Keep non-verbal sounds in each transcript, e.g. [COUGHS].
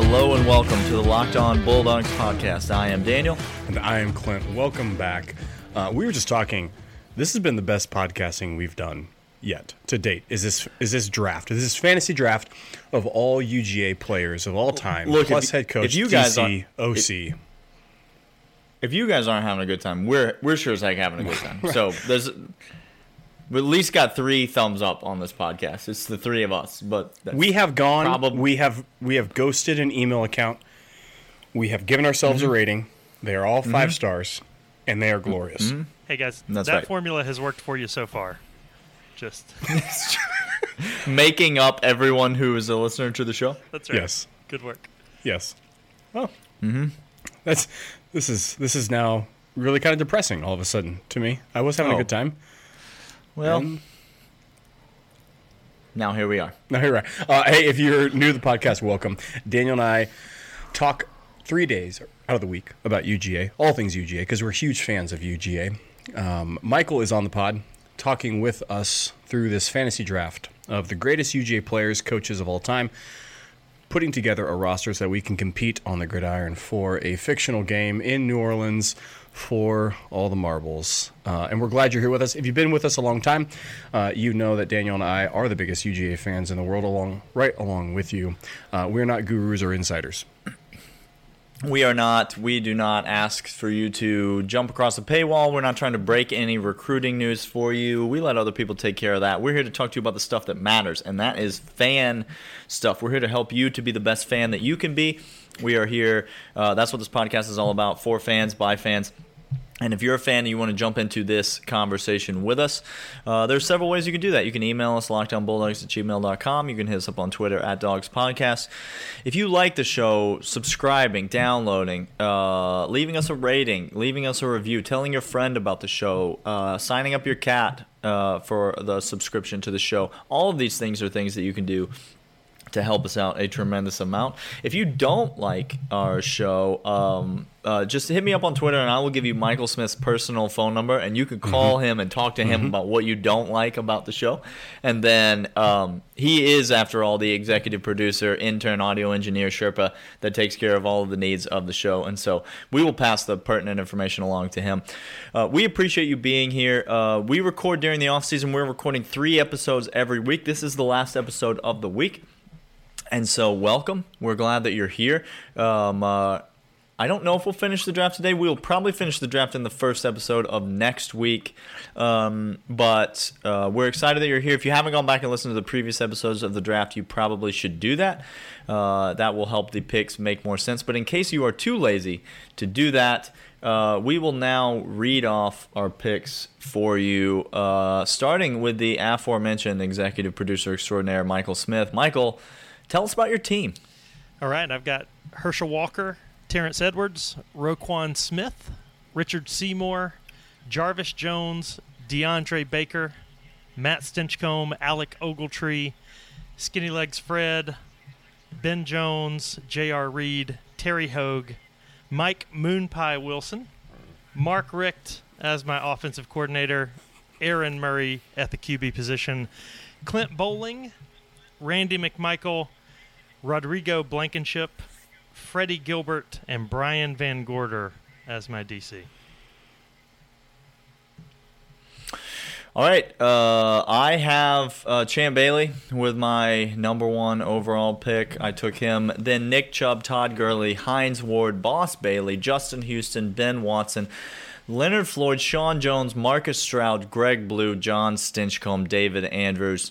Hello and welcome to the Locked On Bulldogs podcast. I am Daniel. And I am Clint. Welcome back. Uh, we were just talking. This has been the best podcasting we've done yet to date. Is this is this draft? Is this fantasy draft of all UGA players of all time? Look, plus if- head coach, if you guys DC, OC. If you guys aren't having a good time, we're we're sure as heck having a good time. [LAUGHS] So there's we at least got three thumbs up on this podcast. It's the three of us, but that's- we have gone. Probab- we have we have ghosted an email account. We have given ourselves Mm-hmm. a rating. They are all 5 stars, and they are glorious. Hey guys, That's that right. formula has worked for you so far. Just [LAUGHS] making up everyone who is a listener to the show. that's right. Yes. Good work. Yes. Well, mm-hmm. that's this is this is now really kind of depressing all of a sudden to me. I was having Oh. a good time. Well, now here we are. [LAUGHS] No, you're. Uh, hey, if you're new to the podcast, welcome. Daniel and I talk three days out of the week about UGA, all things UGA, because we're huge fans of UGA. Um, Michael is on the pod talking with us through this fantasy draft of the greatest UGA players, coaches of all time, putting together a roster so that we can compete on the gridiron for a fictional game in New Orleans for all the marbles. Uh, and we're glad you're here with us. If you've been with us a long time, uh, you know that Daniel and I are the biggest UGA fans in the world, along right along with you. Uh, we're not gurus or insiders. We are not. We do not ask for you to jump across the paywall. We're not trying to break any recruiting news for you. We let other people take care of that. We're here to talk to you about the stuff that matters, and that is fan stuff. We're here to help you to be the best fan that you can be. We are here. Uh, that's what this podcast is all about for fans, by fans. And if you're a fan and you want to jump into this conversation with us, uh, there's several ways you can do that. You can email us, lockdownbulldogs at gmail.com. You can hit us up on Twitter at Dogs Podcast. If you like the show, subscribing, downloading, uh, leaving us a rating, leaving us a review, telling your friend about the show, uh, signing up your cat uh, for the subscription to the show, all of these things are things that you can do to help us out a tremendous amount. If you don't like our show, um, uh, just hit me up on Twitter and I will give you Michael Smith's personal phone number and you can call him and talk to him about what you don't like about the show. And then um, he is, after all, the executive producer, intern, audio engineer, Sherpa that takes care of all of the needs of the show. And so we will pass the pertinent information along to him. Uh, we appreciate you being here. Uh, we record during the off season. We're recording three episodes every week. This is the last episode of the week. And so, welcome. We're glad that you're here. Um, uh, I don't know if we'll finish the draft today. We'll probably finish the draft in the first episode of next week. Um, but uh, we're excited that you're here. If you haven't gone back and listened to the previous episodes of the draft, you probably should do that. Uh, that will help the picks make more sense. But in case you are too lazy to do that, uh, we will now read off our picks for you, uh, starting with the aforementioned executive producer extraordinaire, Michael Smith. Michael, tell us about your team. All right, I've got Herschel Walker, Terrence Edwards, Roquan Smith, Richard Seymour, Jarvis Jones, DeAndre Baker, Matt Stinchcomb, Alec Ogletree, Skinny Legs Fred, Ben Jones, J.R. Reed, Terry Hoage, Mike Moonpie Wilson, Mark Richt as my offensive coordinator, Aaron Murray at the QB position, Clint Boling, Randy McMichael, Rodrigo Blankenship, Freddie Gilbert, and Brian Van Gorder as my DC. All right, uh, I have uh, Champ Bailey with my number one overall pick. I took him. Then Nick Chubb, Todd Gurley, Hines Ward, Boss Bailey, Justin Houston, Ben Watson, Leonard Floyd, Sean Jones, Marcus Stroud, Greg Blue, John Stinchcomb, David Andrews.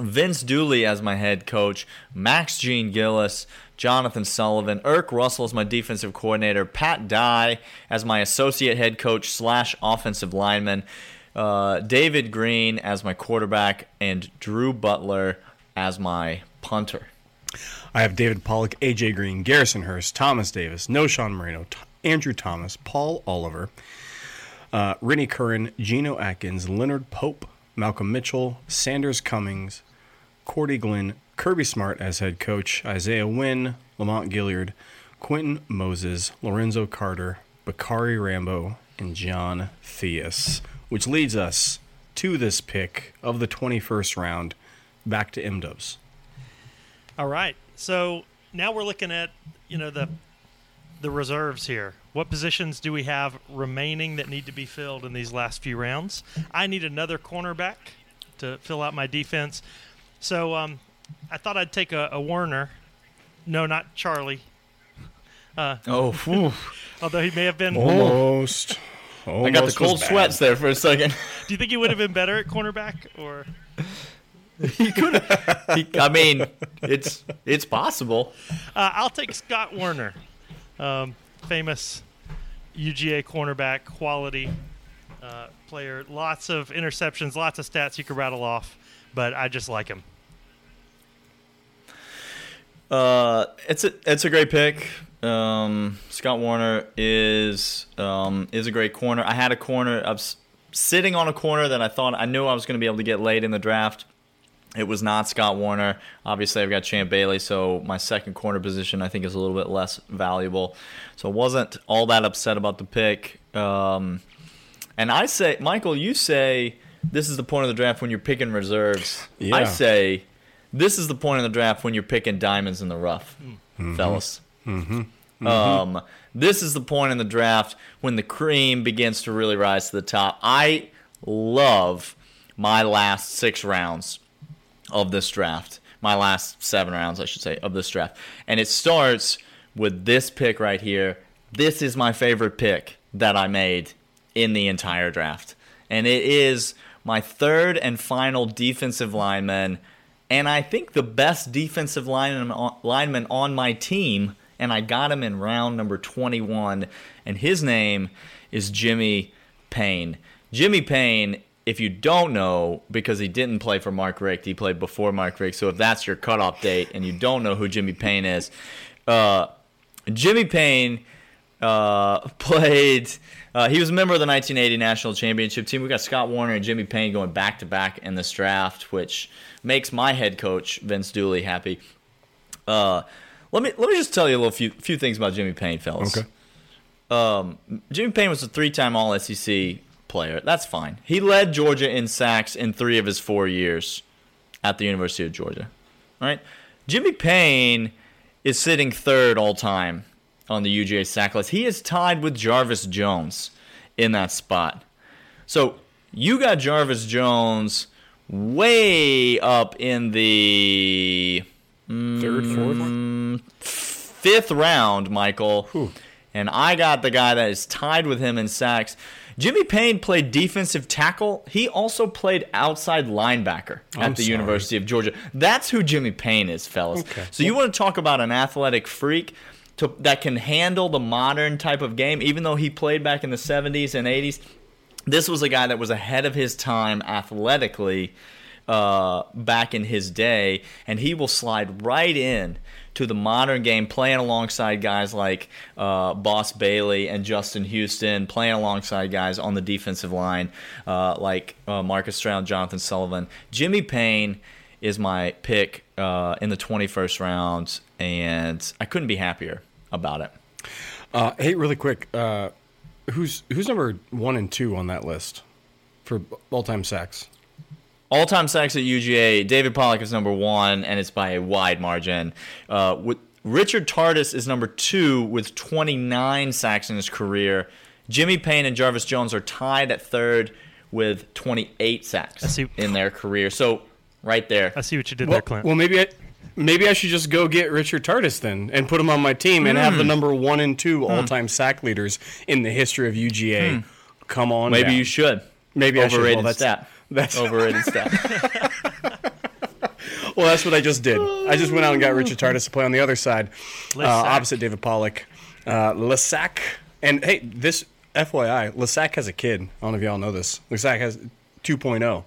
Vince Dooley as my head coach, Max Gene Gillis, Jonathan Sullivan, Erk Russell as my defensive coordinator, Pat Dye as my associate head coach slash offensive lineman, uh, David Greene as my quarterback, and Drew Butler as my punter. I have David Pollack, AJ Green, Garrison Hearst, Thomas Davis, Knowshon Moreno, T- Andrew Thomas, Paul Oliver, uh, Rennie Curran, Geno Atkins, Leonard Pope, Malcolm Mitchell, Sanders Commings, Cordy Glenn, Kirby Smart as head coach, Isaiah Wynn, Lamont Gaillard, Quentin Moses, Lorenzo Carter, Bacarri Rambo, and John Theus, which leads us to this pick of the 21st round back to M Dubs. All right. So now we're looking at you know the the reserves here. What positions do we have remaining that need to be filled in these last few rounds? I need another cornerback to fill out my defense. So um, I thought I'd take a, a Woerner. No, not Charlie. Oh, whew. [LAUGHS] Although he may have been. Almost. I got the cold sweats there for a second. [LAUGHS] Do you think he would have been better at cornerback or? he could. I mean, it's it's possible. Uh, I'll take Scott Woerner, um, famous UGA cornerback, quality uh, player. Lots of interceptions, lots of stats you could rattle off, but I just like him. Uh, it's a it's a great pick. Um, Scott Woerner is um, is a great corner. I had a corner. I was sitting on a corner that I thought I knew I was going to be able to get late in the draft. It was not Scott Woerner. Obviously, I've got Champ Bailey, so my second corner position I think is a little bit less valuable. So I wasn't all that upset about the pick. Um, and I say, Michael, you say this is the point of the draft when you're picking reserves. I say this is the point of the draft when you're picking diamonds in the rough, mm-hmm. fellas. Mm-hmm. Mm-hmm. Um, this is the point in the draft when the cream begins to really rise to the top. I love my last six rounds of this draft. My last seven rounds, I should say, of this draft. And it starts with this pick right here. This is my favorite pick that I made in the entire draft. And it is my third and final defensive lineman. And I think the best defensive lineman lineman on my team. And I got him in round number 21. And his name is Jimmy Payne. Jimmy Payne if you don't know, because he didn't play for Mark Richt, he played before Mark Richt. So if that's your cutoff date and you don't know who Jimmy Payne is, uh, Jimmy Payne uh, [LAUGHS] played. Uh, he was a member of the 1980 National Championship team. We got Scott Woerner and Jimmy Payne going back to back in this draft, which makes my head coach Vince Dooley happy. Uh, let me let me just tell you a little few few things about Jimmy Payne, fellas. Okay. Um, Jimmy Payne was a three-time All-SEC player. That's fine. He led Georgia in sacks in three of his four years at the University of Georgia. All right. Jimmy Payne is sitting third all time on the UGA sack list. He is tied with Jarvis Jones in that spot. So you got Jarvis Jones way up in the Third, fourth. Mm, fifth round, Michael. And I got the guy that is tied with him in sacks. Jimmy Payne played defensive tackle. He also played outside linebacker at I'm the sorry. University of Georgia. That's who Jimmy Payne is, fellas. Okay. So you want to talk about an athletic freak to, that can handle the modern type of game, even though he played back in the 70s and 80s. This was a guy that was ahead of his time athletically uh, back in his day, and he will slide right in to the modern game, playing alongside guys like uh, Boss Bailey and Justin Houston, playing alongside guys on the defensive line uh, like uh, Marcus Stroud, Jonathan Sullivan. Jimmy Payne is my pick uh, in the 21st round, and I couldn't be happier about it. Uh, hey, really quick, uh, who's who's number one and two on that list for all-time sacks? All time sacks at UGA, David Pollack is number one, and it's by a wide margin. Uh, with, Richard Tardits is number two with 29 sacks in his career. Jimmy Payne and Jarvis Jones are tied at third with 28 sacks see. in their career. So, right there. I see what you did Well, there, Clint. well, maybe I maybe I should just go get Richard Tardits then and put him on my team and Hmm. have the number one and two all-time sack leaders in the history of UGA. Come on, Hmm. Maybe down. you should. Maybe I should. Overrated Well, that's, stat. That's Overrated stat. [LAUGHS] well, that's what I just did. I just went out and got Richard Tardits to play on the other side, uh, opposite David Pollack. Uh, Lesac, and hey, this FYI, Lesac has a kid. I don't know if y'all know this. Lesac has 2.0,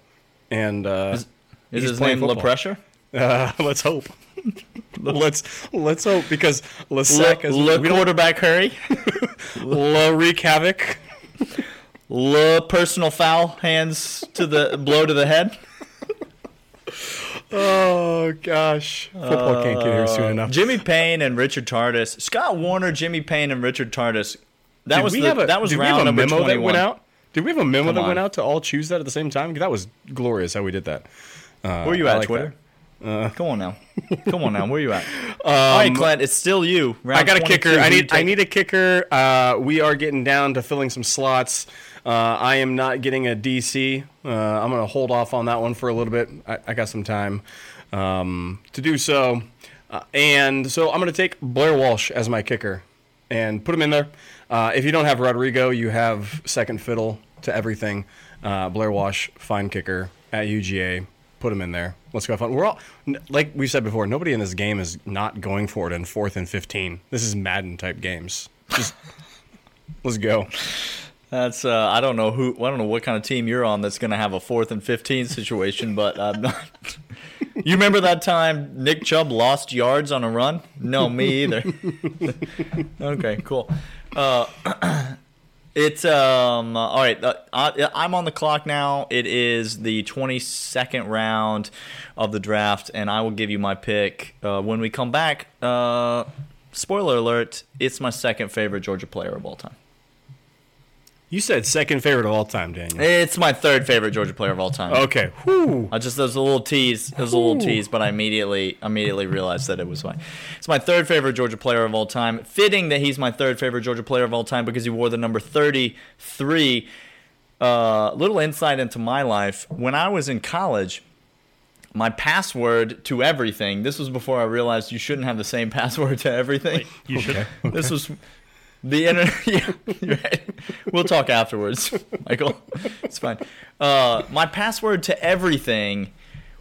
and uh, Is he's his playing name La. Pressure? Uh, [LAUGHS] let's hope. [LAUGHS] let's let's hope because Le, Lesac is Le quarterback hurry? [LAUGHS] La wreak havoc. Le personal foul hands to the blow to the head? Oh gosh, football can't get here soon enough. Jimmy Payne and Richard Tardits, Scott Woerner, Jimmy Payne, and Richard Tardis. That Did was we the, have a, that was did we round have a number memo twenty that went out? Did we have a memo Come that went out to all choose that at the same time? That was glorious how we did that. Uh, Where you at, like Twitter? Come on now, come on now. Where you at? [LAUGHS] All right, Clint, it's still you. Round I got a kicker. I need I need a kicker. Uh, we are getting down to filling some slots. Uh, I am not getting a DC. Uh, I'm going to hold off on that one for a little bit. I, I got some time um, to do so. Uh, and so I'm going to take Blair Walsh as my kicker and put him in there. Uh, if you don't have Rodrigo, you have second fiddle to everything. Uh, Blair Walsh, fine kicker at UGA. Put him in there. Let's go fun. We're all like we said before. Nobody in this game is not going for it in fourth and fifteen. This is Madden type games. Just [LAUGHS] let's go. That's uh, I don't know who I don't know what kind of team you're on that's going to have a fourth and fifteen situation, but I'm not. [LAUGHS] you remember that time Nick Chubb lost yards on a run? No, me either. [LAUGHS] okay, cool. Uh, [CLEARS THROAT] it's um all right. Uh, I, I'm on the clock now. It is the 22nd round of the draft, and I will give you my pick uh, when we come back. Uh, spoiler alert: It's my second favorite Georgia player of all time. You said second favorite of all time, Daniel. It's my third favorite Georgia player of all time. Okay. Whew. I just there's a little tease, there's a little tease, but I immediately immediately realized that it was my it's my third favorite Georgia player of all time. Fitting that he's my third favorite Georgia player of all time because he wore the number 33. Uh, little insight into my life. When I was in college, my password to everything. This was before I realized you shouldn't have the same [LAUGHS] password to everything. You should. This was the internet. [LAUGHS] Yeah, right. We'll talk afterwards, [LAUGHS] Michael. It's fine. Uh, my password to everything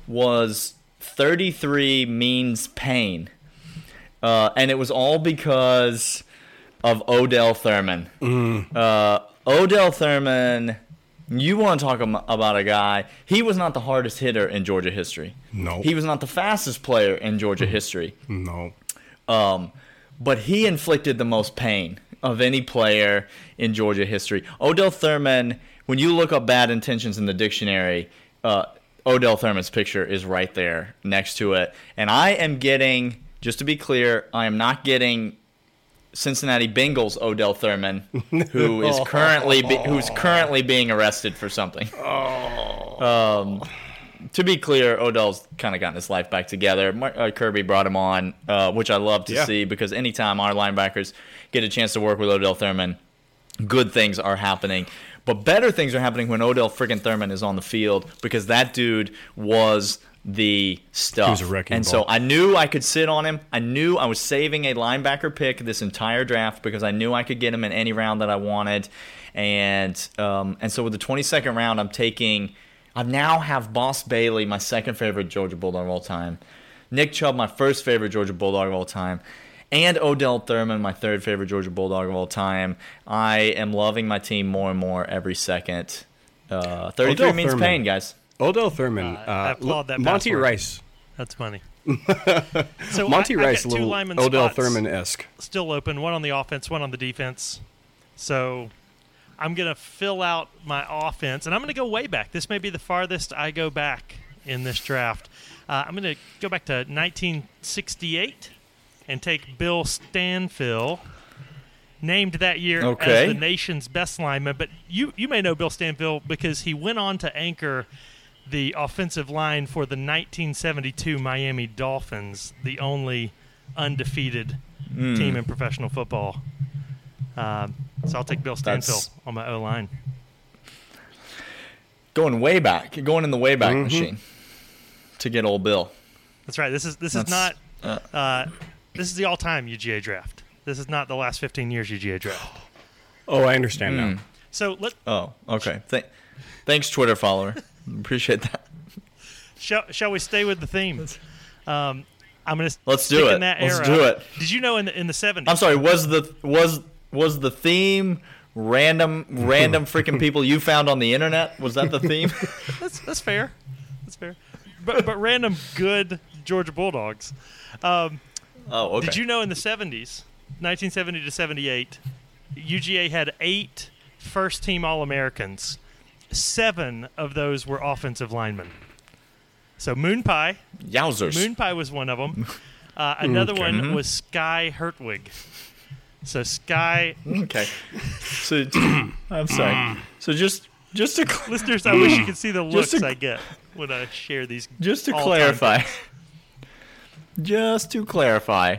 was 33 means pain. Uh, and it was all because of Odell Thurman. Uh, Odell Thurman, you want to talk about a guy, he was not the hardest hitter in Georgia history. No. He was not the fastest player in Georgia history. No. Um, but he inflicted the most pain of any player in Georgia history. Odell Thurman, when you look up bad intentions in the dictionary, uh, Odell Thurman's picture is right there next to it. And I am getting, just to be clear, I am not getting Cincinnati Bengals Odell Thurman, [LAUGHS] who is currently be, who's currently being arrested for something. Um, to be clear, Odell's kind of gotten his life back together. Mar- uh, Kirby brought him on, uh, which I love to Yeah. see because anytime our linebackers get a chance to work with Odell Thurman, good things are happening. But better things are happening when Odell freaking Thurman is on the field because that dude was the stuff. He was a wrecking and so. I knew I could sit on him. I knew I was saving a linebacker pick this entire draft because I knew I could get him in any round that I wanted. And um, and so with the 22nd round, I'm taking. I now have Boss Bailey, my second favorite Georgia Bulldog of all time. Nick Chubb, my first favorite Georgia Bulldog of all time. And Odell Thurman, my third favorite Georgia Bulldog of all time. I am loving my team more and more every second. Uh, 33 Odell means Thurman. pain, guys. Odell Thurman. Uh, I Uh, applaud that Monty password. Rice. That's funny. [LAUGHS] So Monty I, I've Rice, got two little lineman Odell Thurman esque. still open. One on the offense, one on the defense. So I'm gonna fill out my offense, and I'm gonna go way back. This may be the farthest I go back in this draft. Uh, I'm gonna go back to 1968 and take Bill Stanfill, named that year Okay. as the nation's best lineman. But you you may know Bill Stanfill because he went on to anchor the offensive line for the 1972 Miami Dolphins, the only undefeated Hmm. team in professional football. Um, so I'll take Bill Stanfill on my O line. Going way back, going in the way Mm-hmm. back machine to get old Bill. That's right. This is this is not That's- uh, this is the all-time UGA draft. This is not the last 15 years UGA draft. Oh, I understand Hmm. now. So let Oh, okay. Th- thanks, Twitter follower. Appreciate that. shall, shall we stay with the theme? Um, I'm going to Let's do it. In that Let's era. do it. Did you know in the in the 70s? I'm sorry. Was the was was the theme random random freaking [LAUGHS] people you found on the internet? Was that the theme? [LAUGHS] That's that's fair. That's fair. But but random good Georgia Bulldogs. Um, oh, okay. Did you know in the 70s, 1970 to 78, UGA had eight first team All Americans. Seven of those were offensive linemen. So Moon Pie, Yowzers. Moon Pie was one of them. [LAUGHS] Uh, another Okay. one was Sky Hertwig. So Sky Okay. So [COUGHS] I'm sorry. So just just to cl- listeners, I wish you could see the [COUGHS] looks to- I get when I share these. just to clarify. [LAUGHS] just to clarify,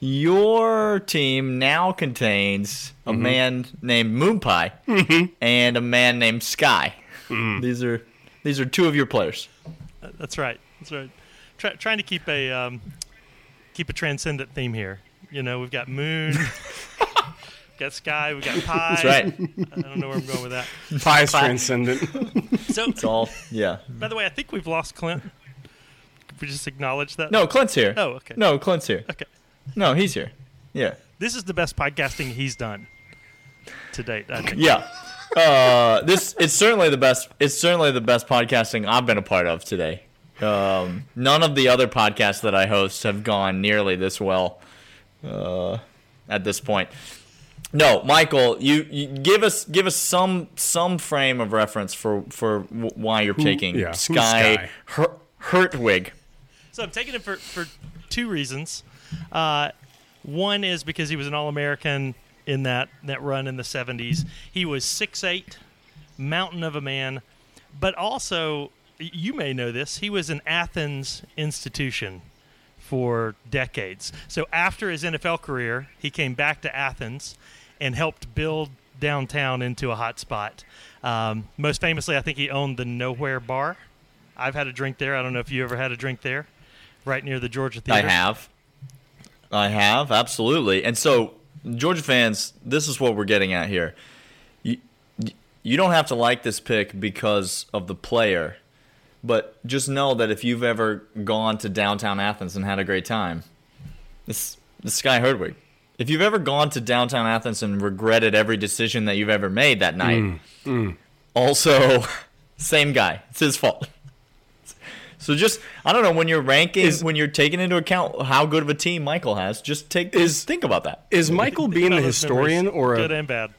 your team now contains a Mm-hmm. man named Moon Pie and a man named Sky. Mm-hmm. These are these are two of your players. Uh, That's right. That's right. Try, trying to keep a um, keep a transcendent theme here. You know, we've got moon, [LAUGHS] we've got sky, we've got pie. That's right. I don't know where I'm going with that. Pie's is transcendent. [LAUGHS] So, It's all yeah. by the way, I think we've lost Clint. Could we just acknowledge that? No, Clint's here. Oh, okay. No, Clint's here. Okay. No, he's here. Yeah. This is the best podcasting he's done to date. I think. Yeah. Uh, this it's certainly the best. It's certainly the best podcasting I've been a part of today. Um, none of the other podcasts that I host have gone nearly this well uh, at this point. No, Michael, you, you give us give us some some frame of reference for for why you're taking yeah, Sky, Sky? Her, Hertwig. So I'm taking him for, for two reasons. Uh, one is because he was an All American in that, that run in the 70s. He was six eight, mountain of a man, but also, you may know this, he was an Athens institution for decades. So after his NFL career, he came back to Athens and helped build downtown into a hot spot. Um, most famously, I think he owned the Nowhere Bar. I've had a drink there. I don't know if you ever had a drink there, right near the Georgia Theater. I have. I have, absolutely. And so, Georgia fans, this is what we're getting at here. You, you don't have to like this pick because of the player, but just know that if you've ever gone to downtown Athens and had a great time, this, this Sky Hertwig. If you've ever gone to downtown Athens and regretted every decision that you've ever made that night, mm, mm. also, [LAUGHS] same guy. It's his fault. [LAUGHS] So just I don't know when you're ranking Is- when you're taking into account how good of a team Michael has, just take Is- think about that. Is Michael being a historian memories, or good and bad?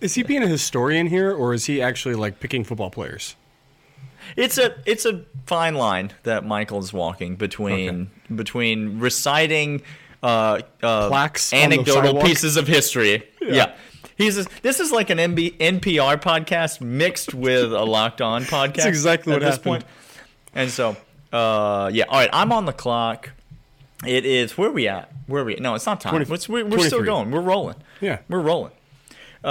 is he being a historian here or is he actually like picking football players? It's a it's a fine line that Michael's walking between between reciting uh, uh, Plaques anecdotal pieces of history. Yeah. He's a, this is like an MB, NPR podcast mixed with a locked on [LAUGHS] podcast. That's exactly at what this happened. point. And so, uh, yeah. All right, I'm on the clock. It is where are we at? Where are we? At? No, it's not time. 20 It's- we're, we're still going. We're rolling. Yeah. We're rolling. Uh,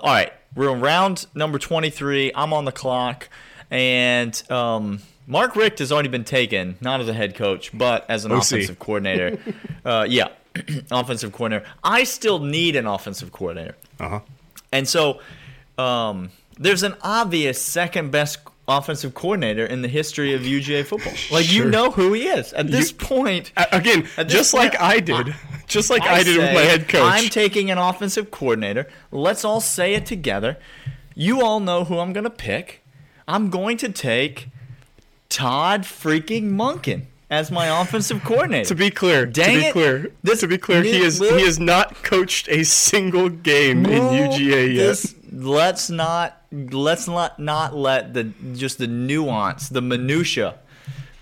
all right, we're on round number 23. I'm on the clock, and um, Mark Richt has already been taken, not as a head coach, but as an OC. offensive coordinator. [LAUGHS] uh, yeah, [CLEARS THROAT] offensive coordinator. I still need an offensive coordinator, Uh huh. and so um, there's an obvious second best offensive coordinator in the history of UGA football. [LAUGHS] Like you know who he is at this You- point. Again, this just like I did, [LAUGHS] just like I, did with my head coach. I'm taking an offensive coordinator. Let's all say it together. You all know who I'm going to pick. I'm going to take Todd freaking Munkin as my offensive [LAUGHS] coordinator. to be clear, Dang to be it. clear, This- to be clear, he is he has not coached a single game in UGA yet. This, let's not let's not not let the just the nuance, the minutia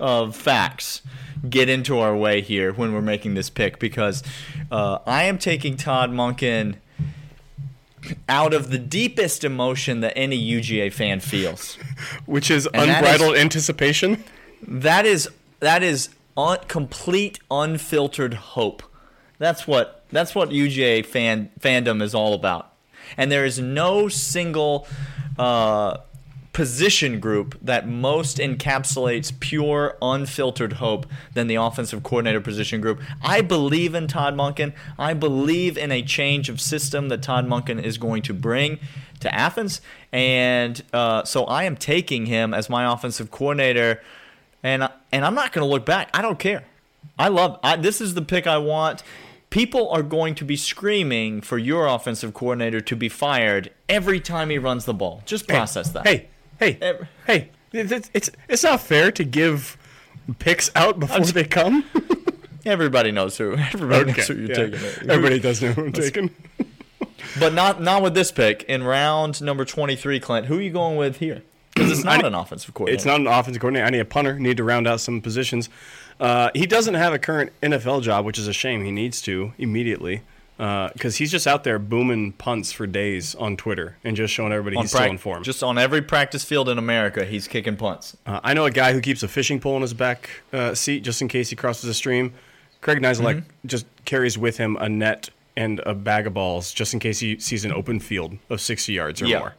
of facts get into our way here when we're making this pick because uh, I am taking Todd Monken out of the deepest emotion that any UGA fan feels. which is And that unbridled anticipation. That is that is un- complete unfiltered hope. That's what that's what UGA fan fandom is all about. And there is no single uh, position group that most encapsulates pure unfiltered hope than the offensive coordinator position group. I believe in Todd Monken. I believe in a change of system that Todd Monken is going to bring to Athens, and uh, so I am taking him as my offensive coordinator and and I'm not going to look back. I don't care. I love. I, this is the pick I want. People are going to be screaming for your offensive coordinator to be fired every time he runs the ball. Just process that. Hey, hey, Every- hey! It's, it's it's not fair to give picks out before they come. [LAUGHS] everybody knows who. Everybody knows who you're yeah. taking. Everybody does know who I'm taking. [LAUGHS] but not not with this pick in round number 23. Clint, who are you going with here? Because it's not an offensive coordinator. It's not an offensive coordinator. I need a punter. Need to round out some positions. Uh, he doesn't have a current NFL job, which is a shame. He needs to immediately. Because he's just out there booming punts for days on Twitter and just showing everybody On he's prac- still in form. Just on every practice field in America, he's kicking punts. Uh, I know a guy who keeps a fishing pole in his back uh, seat just in case he crosses a stream. Craig Nizialek Mm-hmm. just carries with him a net and a bag of balls just in case he sees an open field of 60 yards or Yeah. more.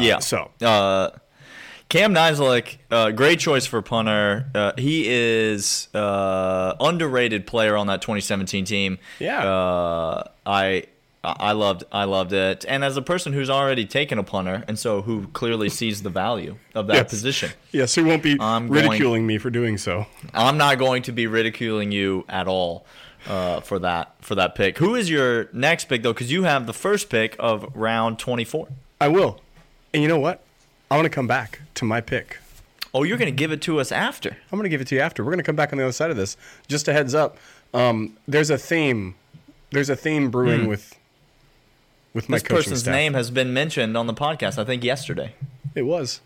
yeah. so- uh, Cam Nizialek, uh, great choice for punter. Uh, he is uh, underrated player on that 2017 team. Yeah. Uh, I I loved I loved it, and as a person who's already taken a punter, and so who clearly sees the value of that Yes. position, Yes, he won't be I'm going- ridiculing me for doing so. I'm not going to be ridiculing you at all uh, for that for that pick. Who is your next pick though? Because you have the first pick of round 24. I will. And you know what? I want to come back to my pick. Oh, you're going to give it to us after. I'm going to give it to you after. We're going to come back on the other side of this. Just a heads up. Um, there's a theme. There's a theme brewing with with my. This coaching person's staff. name has been mentioned on the podcast. I think yesterday. It was.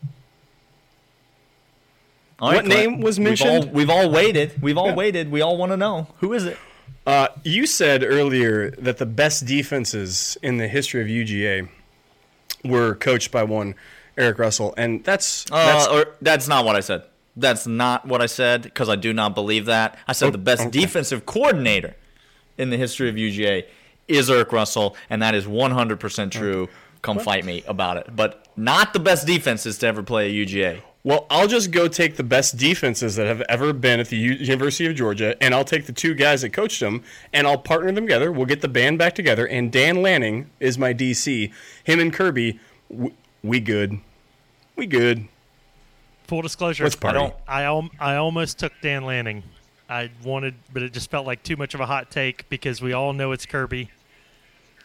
All What Clint. name was mentioned? We've all, we've all waited. We've all Yeah. waited. We all want to know who is it. Uh, you said earlier that the best defenses in the history of UGA were coached by one Erk Russell, and that's Uh, that's or that's not what I said. That's not what I said because I do not believe that. I said Oh, the best okay. defensive coordinator in the history of UGA is Erk Russell, and that is 100% true. Come fight me about it. But not the best defenses to ever play at UGA. Well, I'll just go take the best defenses that have ever been at the U- University of Georgia, and I'll take the two guys that coached them, and I'll partner them together. We'll get the band back together, and Dan Lanning is my DC. Him and Kirby, w- we good. We good. Full disclosure, Let's party. I don't. I al- I almost took Dan Lanning. I wanted, but it just felt like too much of a hot take because we all know it's Kirby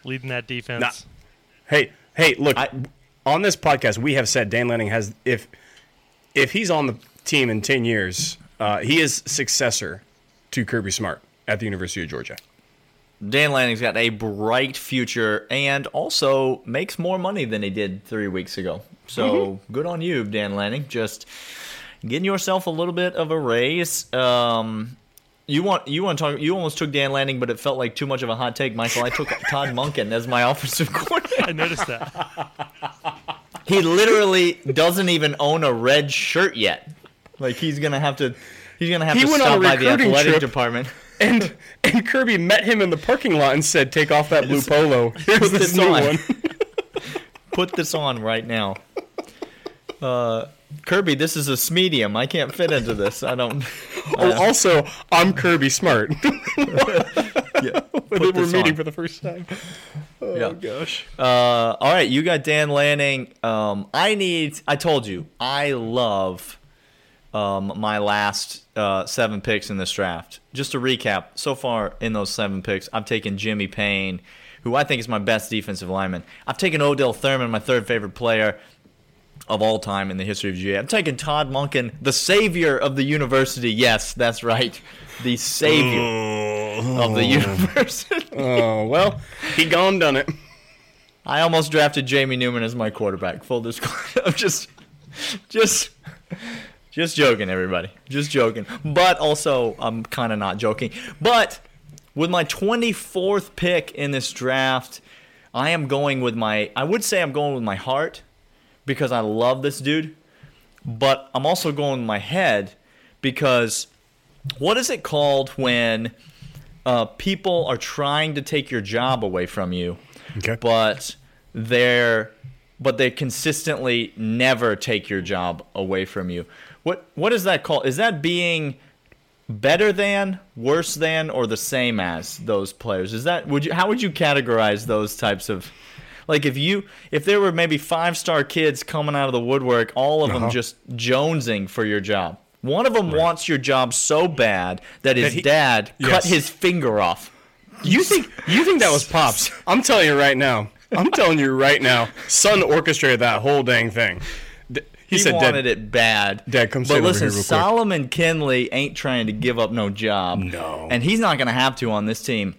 leading that defense. Nah. Hey, hey, look. I- on this podcast, we have said Dan Lanning has if if he's on the team in ten years, uh, he is successor to Kirby Smart at the University of Georgia. Dan Lanning's got a bright future and also makes more money than he did three weeks ago. So good on you, Dan Lanning. Just getting yourself a little bit of a raise. Um, you want you want to talk? You almost took Dan Lanning, but it felt like too much of a hot take, Michael. I took [LAUGHS] Todd Monken as my offensive [LAUGHS] coordinator. I noticed that. He literally doesn't even own a red shirt yet. Like he's gonna have to. He's gonna have He to went on stop a by the athletic trip. department. And and Kirby met him in the parking lot and said, "Take off that blue polo. [LAUGHS] Here's this this new on." one." Put this on right now. Uh, Kirby, this is a medium. I can't fit into this. I don't. [LAUGHS] oh, also, I'm Kirby Smart. [LAUGHS] [LAUGHS] yeah. We're meeting on. for the first time. Oh Yeah. gosh. Uh, all right, you got Dan Lanning. Um, I need. I told you, I love um, my last uh, seven picks in this draft. Just to recap, so far in those seven picks, I've taken Jimmy Payne, who I think is my best defensive lineman. I've taken Odell Thurman, my third favorite player of all time in the history of GA. I'm taking Todd Monken, the savior of the university. Yes, that's right, the savior of the university. [LAUGHS] Oh well, he gone done it. I almost drafted Jamie Newman as my quarterback. Full disclosure. [LAUGHS] I'm just, just, just joking, everybody. Just joking. But also, I'm kind of not joking. But with my 24th pick in this draft, I am going with my. I would say I'm going with my heart because I love this dude. But I'm also going with my head because what is it called when uh, people are trying to take your job away from you? Okay. but they're but they consistently never take your job away from you. What what is that called? Is that being better than, worse than, or the same as those players? Is that would you how would you categorize those types of like if you if there were maybe five star kids coming out of the woodwork, all of them Uh-huh. just jonesing for your job. One of them wants your job so bad that his he- dad cut Yes. his finger off. You think you think that was pops? [LAUGHS] I'm telling you right now. I'm telling you right now. Son orchestrated that whole dang thing. He, He, said, wanted Dad, it bad. Dad, come But listen, here real quick. Solomon Kindley ain't trying to give up no job. No. And he's not going to have to on this team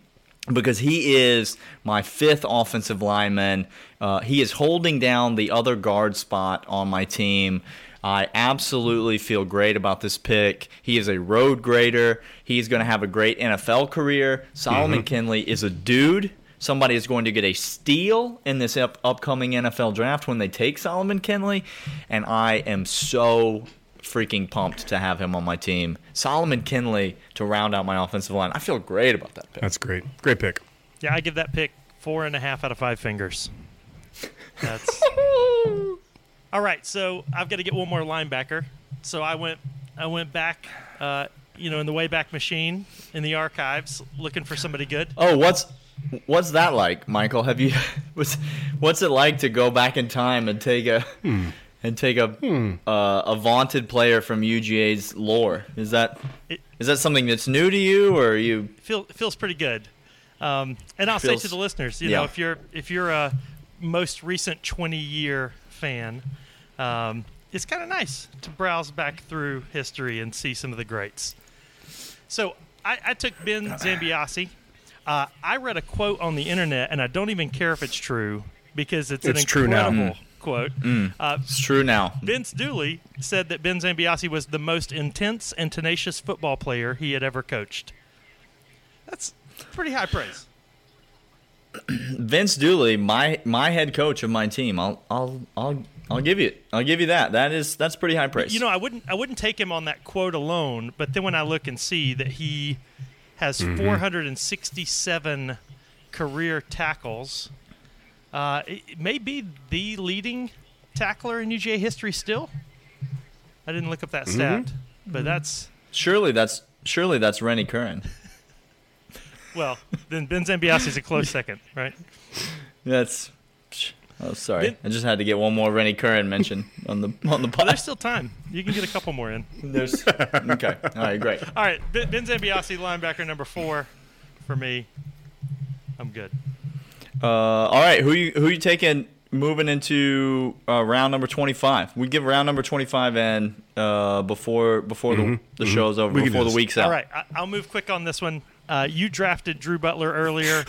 because he is my fifth offensive lineman. Uh, he is holding down the other guard spot on my team. I absolutely feel great about this pick. He is a road grader. He's going to have a great NFL career. Solomon Mm-hmm. Kindley is a dude. Somebody is going to get a steal in this up- upcoming NFL draft when they take Solomon Kindley, and I am so freaking pumped to have him on my team. Solomon Kindley to round out my offensive line. I feel great about that pick. That's great. Great pick. Yeah, I give that pick four and a half out of five fingers. That's [LAUGHS] all right. So I've got to get one more linebacker. So I went, I went back, uh, you know, in the Wayback Machine in the archives, looking for somebody good. Oh, what's what's that like, Michael? Have you [LAUGHS] what's what's it like to go back in time and take a and take a uh, a vaunted player from UGA's lore? Is that is It- that something that's new to you, or are you? Feel feels pretty good. Um, and I'll say to the listeners, you yeah. know, if you're if you're a most recent 20 year fan, um, it's kind of nice to browse back through history and see some of the greats. So I, I took Ben Zambiasi. Uh, I read a quote on the internet, and I don't even care if it's true because it's, It's an true now. incredible quote. Uh, It's true now. Vince Dooley said that Ben Zambiasi was the most intense and tenacious football player he had ever coached. That's pretty high praise. [CLEARS THROAT] Vince Dooley, my my head coach of my team. I'll I'll I'll I'll give you I'll give you that. That is that's pretty high praise. You know, I wouldn't I wouldn't take him on that quote alone, but then when I look and see that he has 467 career tackles, uh, it, it may be the leading tackler in UGA history still. I didn't look up that stat, but that's surely that's surely that's Rennie Curran. [LAUGHS] well. Then Ben Zambiasi is a close [LAUGHS] second, right? That's. Oh, sorry. Vin- I just had to get one more Rennie Curran mention on the on the [LAUGHS] But pod. there's still time. You can get a couple more in. There's okay. All right, great. All right, Ben Ben Zambiasi, linebacker number four, for me. I'm good. Uh, all right, who you who you taking moving into uh, round number twenty five? We give round number twenty five and uh, before before the, the show's over, We before the week's out. All right, I, I'll move quick on this one. Uh, you drafted Drew Butler earlier.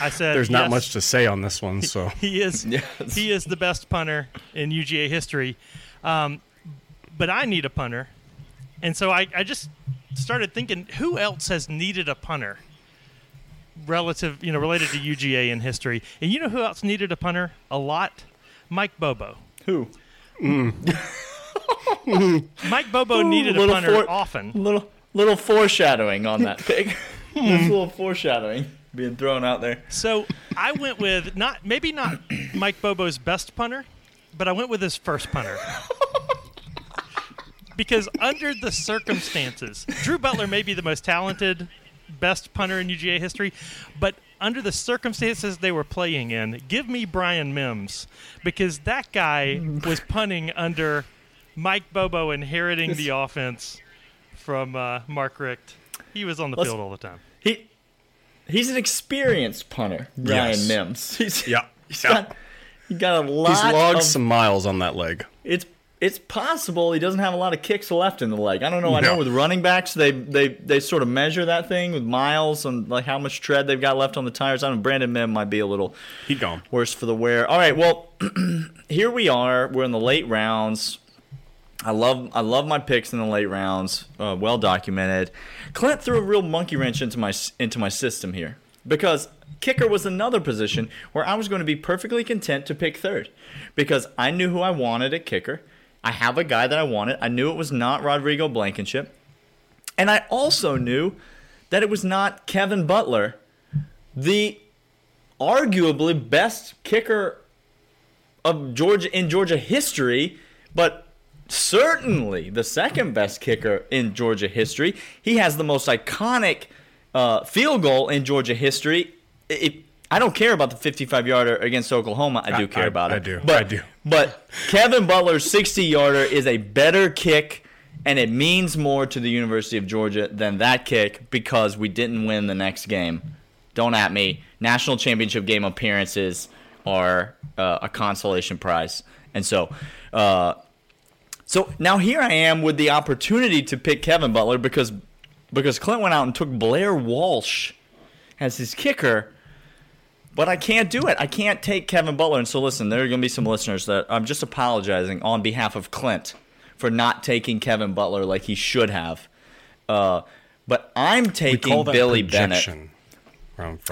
I [LAUGHS] said There's not yes, much to say on this one, so [LAUGHS] He is [LAUGHS] Yes. he is the best punter in UGA history, um, but I need a punter, and so I, I just started thinking, who else has needed a punter? Relative, you know, related to UGA in history, and you know who else needed a punter a lot? Mike Bobo. Who? Mm. Mike Bobo Ooh, needed a little punter for- often. Little little foreshadowing on that [LAUGHS] pick. [LAUGHS] There's a little foreshadowing being thrown out there. So I went with not maybe not Mike Bobo's best punter, but I went with his first punter. [LAUGHS] because under the circumstances, Drew Butler may be the most talented, best punter in UGA history, but under the circumstances they were playing in, give me Brian Mimbs because that guy [LAUGHS] was punting under Mike Bobo inheriting the offense from uh, Mark Richt. He was on the Let's- field all the time. He he's an experienced punter, Brian Yes. Mimbs. [LAUGHS] He's, yeah, he's got he got a lot. he's logged of, some miles on that leg. it's it's possible he doesn't have a lot of kicks left in the leg. I don't know. I No. know with running backs they they they sort of measure that thing with miles and like how much tread they've got left on the tires. I don't know. Brandon Mim might be a little He gone. worse for the wear. All right, well, [CLEARS THROAT] here we are. We're in the late rounds. I love I love my picks in the late rounds. Uh, well documented. Clint threw a real monkey wrench into my into my system here because kicker was another position where I was going to be perfectly content to pick third because I knew who I wanted at kicker. I have a guy that I wanted. I knew it was not Rodrigo Blankenship, and I also knew that it was not Kevin Butler, the arguably best kicker of Georgia in Georgia history, but certainly the second best kicker in Georgia history. He has the most iconic uh, field goal in Georgia history. It, I don't care about the 55 yarder against Oklahoma. I do I- care I- about it. I do. But, I do. But Kevin Butler's 60 yarder is a better kick. And it means more to the University of Georgia than that kick because we didn't win the next game. Don't at me. National championship game appearances are uh, a consolation prize, and so, uh, so now here I am with the opportunity to pick Kevin Butler because because Clint went out and took Blair Walsh as his kicker. But I can't do it. I can't take Kevin Butler. And so listen, there are going to be some listeners that I'm just apologizing on behalf of Clint for not taking Kevin Butler like he should have. Uh, but I'm taking Billy Bennett.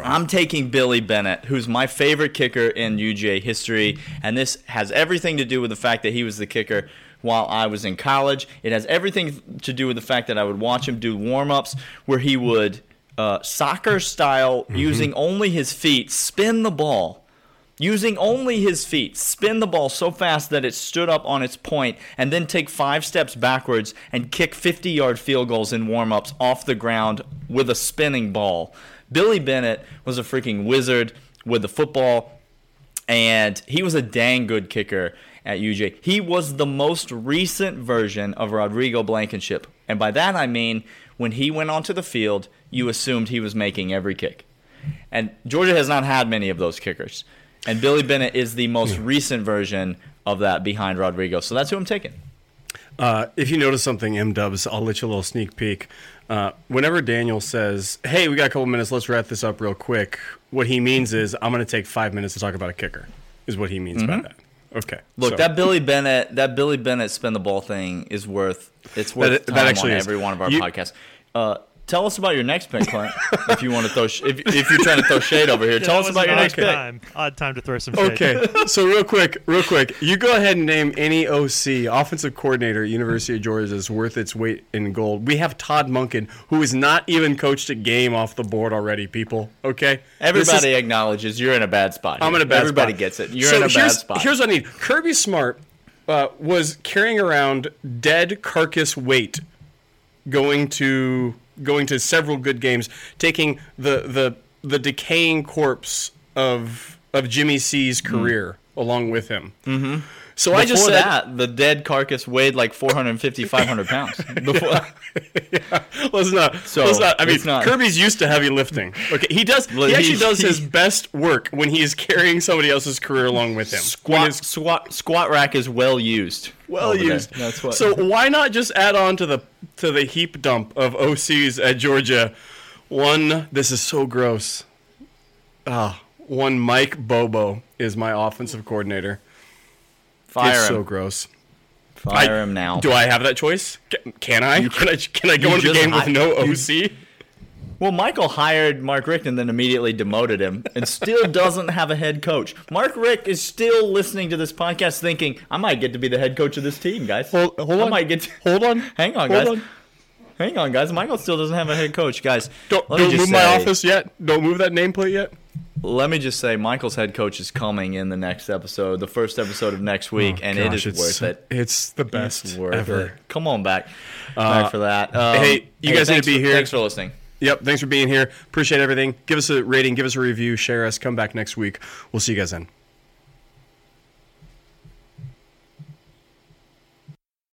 I'm taking Billy Bennett, who's my favorite kicker in UGA history, and this has everything to do with the fact that he was the kicker while I was in college. It has everything to do with the fact that I would watch him do warm-ups where he would uh, soccer style, using only his feet, spin the ball. Using only his feet, spin the ball so fast that it stood up on its point, and then take five steps backwards and kick 50 yard field goals in warm ups off the ground with a spinning ball. Billy Bennett was a freaking wizard with the football, and he was a dang good kicker at UJ. He was the most recent version of Rodrigo Blankenship. And by that I mean when he went onto the field, you assumed he was making every kick. And Georgia has not had many of those kickers. And Billy Bennett is the most recent version of that behind Rodrigo. So that's who I'm taking. Uh, if you notice something, M Dubs, I'll let you a little sneak peek. Uh, whenever Daniel says, "Hey, we got a couple minutes, let's wrap this up real quick," what he means is, "I'm going to take five minutes to talk about a kicker." Is what he means by that. Okay. Look, so- that Billy Bennett, that Billy Bennett spin the ball thing is worth it's worth That- that actually on is. every one of our You- podcasts. Uh, tell us about your next pick, Clint. if you want to throw, sh- if, if you're trying to throw shade over here, [LAUGHS] Yeah, tell us about your odd next pick. Odd time to throw some shade. Okay, [LAUGHS] so real quick, real quick, you go ahead and name any OC offensive coordinator at University of Georgia is worth its weight in gold. We have Todd Monken, who has not even coached a game off the board already. People, okay, Everybody is- acknowledges you're in a bad spot. I'm in a bad Everybody spot. gets it. You're So in a bad here's, spot. Here's what I need. Kirby Smart uh, was carrying around dead carcass weight, going to going to several good games, taking the the the decaying corpse of of Jimmy C's career along with him. Mm-hmm. So I just said, that, the dead carcass weighed like 450, 500 [LAUGHS] pounds. Before, [LAUGHS] let's not. So, let's not. I mean, not- Kirby's used to heavy lifting. Okay, he does. He actually does his best work when he is carrying somebody else's career along with him. Squat, his squat, squat rack is well used. well used. That's what. So why not just add on to the to the heap dump of OCs at Georgia? One, this is so gross. Ah, one Mike Bobo is my offensive coordinator. Fire it's him. so gross. fire I- him now. Do I have that choice? Ca- Can I? Can I? Can I go into the just game with no OC? Well, Michael hired Mark Richt and then immediately demoted him and still doesn't have a head coach. Mark Richt is still listening to this podcast thinking, I might get to be the head coach of this team, guys. Hold- hold I on. might get to- Hold on. [LAUGHS] Hang on, Hold guys. on. Hang on, guys. Michael still doesn't have a head coach, guys. Don't, don't just move my office yet. Don't move that nameplate yet. Let me just say, Michael's head coach is coming in the next episode, the first episode of next week, and Oh, Gosh, it's, worth it. It's the best It's worth ever. it. Come on back, back for that. Um, hey, you guys need to be for- here. Thanks for listening. Yep. Thanks for being here. Appreciate everything. Give us a rating. Give us a review. Share us. Come back next week. We'll see you guys then.